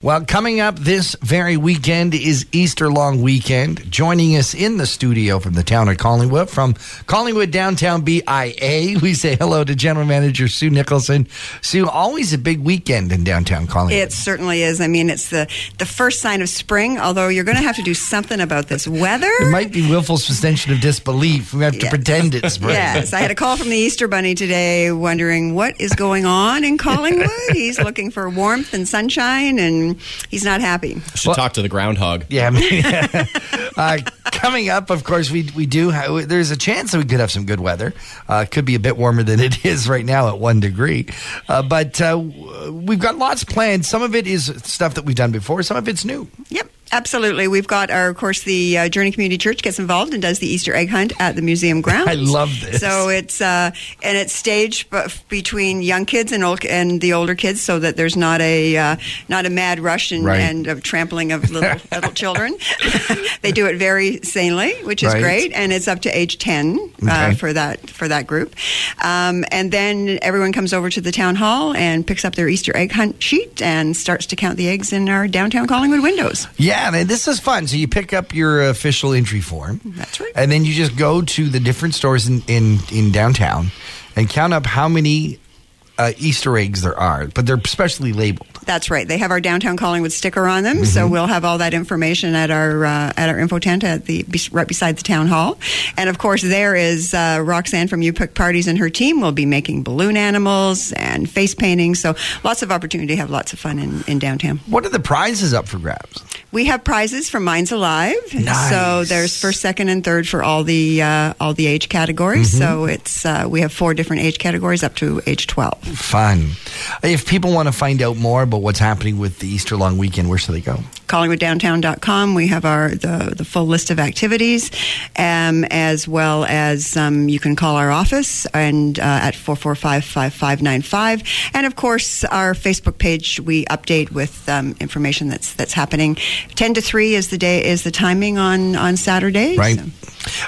Well, coming up this very weekend is Easter long weekend. Joining us in the studio from the town of Collingwood, from Collingwood Downtown BIA, we say hello to General Manager Sue Nicholson. Sue, always a big weekend in downtown Collingwood. It certainly is. I mean, it's the, the first sign of spring, although you're going to have to do something about this weather. It might be willful suspension of disbelief. We have to Yeah. pretend it's spring. Yes, I had a call from the Easter Bunny today wondering what is going on in Collingwood. He's looking for warmth and sunshine, and he's not happy. Should Well- talk to the groundhog. Yeah, I mean, uh, coming up, of course, we we do. Have, there's a chance that we could have some good weather. Uh, could be a bit warmer than it is right now at one degree, uh, but uh, we've got lots planned. Some of it is stuff that we've done before. Some of it's new. Yep, absolutely. We've got our, of course, the uh, Journey Community Church gets involved and does the Easter egg hunt at the museum grounds. I love this. So it's uh, and it's staged b- between young kids and old and the older kids, so that there's not a uh, not a mad rush and, Right. and a trampling of little little children. they do it very sanely, which is Right. great, and it's up to age ten Okay. uh, for that for that group. Um, and then everyone comes over to the town hall and picks up their Easter egg hunt sheet and starts to count the eggs in our downtown Collingwood windows. Yeah, man, this is fun. So you pick up your official entry form. That's right. And then you just go to the different stores in, in, in downtown and count up how many uh, Easter eggs there are, but they're specially labeled. That's right. They have our downtown Collingwood sticker on them, so Mm-hmm. we'll have all that information at our uh, at our info tent at the right beside the town hall. And of course, there is uh, Roxanne from You Pick Parties and her team will be making balloon animals and face painting. So lots of opportunity to have lots of fun in, in downtown. What are the prizes up for grabs? We have prizes for Minds Alive. Nice. So there's first, second, and third for all the uh, all the age categories. Mm-hmm. So it's uh, we have four different age categories up to age twelve. Fun. If people want to find out more about what's happening with the Easter long weekend, where should they go? collingwooddowntown.com. We have our the, the full list of activities, um, as well as um, you can call our office and uh, at 445-5595. And of course, our Facebook page we update with um, information that's that's happening. 10 to 3 is the day is the timing on on Saturday. Right. So-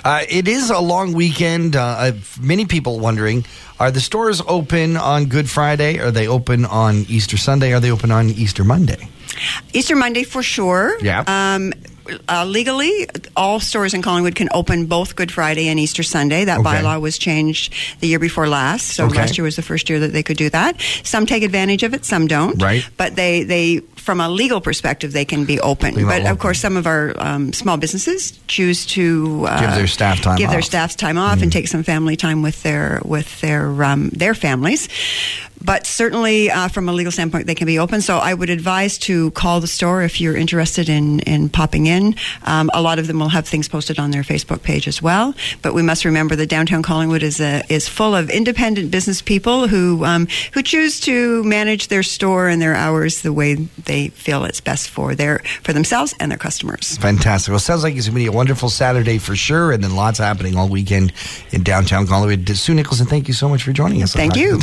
Uh, it is a long weekend. Uh, many people wondering are the stores open on Good Friday? Are they open on Easter Sunday? Are they open on Easter Monday? Easter Monday for sure. Yeah. Um, uh, legally, all stores in Collingwood can open both Good Friday and Easter Sunday. That Okay. bylaw was changed the year before last, so Okay. last year was the first year that they could do that. Some take advantage of it, some don't. Right. But they, they from a legal perspective, they can be open. But open. of course, some of our um, small businesses choose to uh, Give their staff time give their off. Mm-hmm. staff's time off and take some family time with their with their um, their families. But certainly, uh, from a legal standpoint, they can be open. So I would advise to call the store if you're interested in in popping in. Um, a lot of them will have things posted on their Facebook page as well. But we must remember that downtown Collingwood is a, is full of independent business people who um, who choose to manage their store and their hours the way they feel it's best for their for themselves and their customers. Fantastic. Well, sounds like it's going to be a wonderful Saturday for sure, and then lots happening all weekend in downtown Collingwood. Sue Nicholson, thank you so much for joining us. Thank you.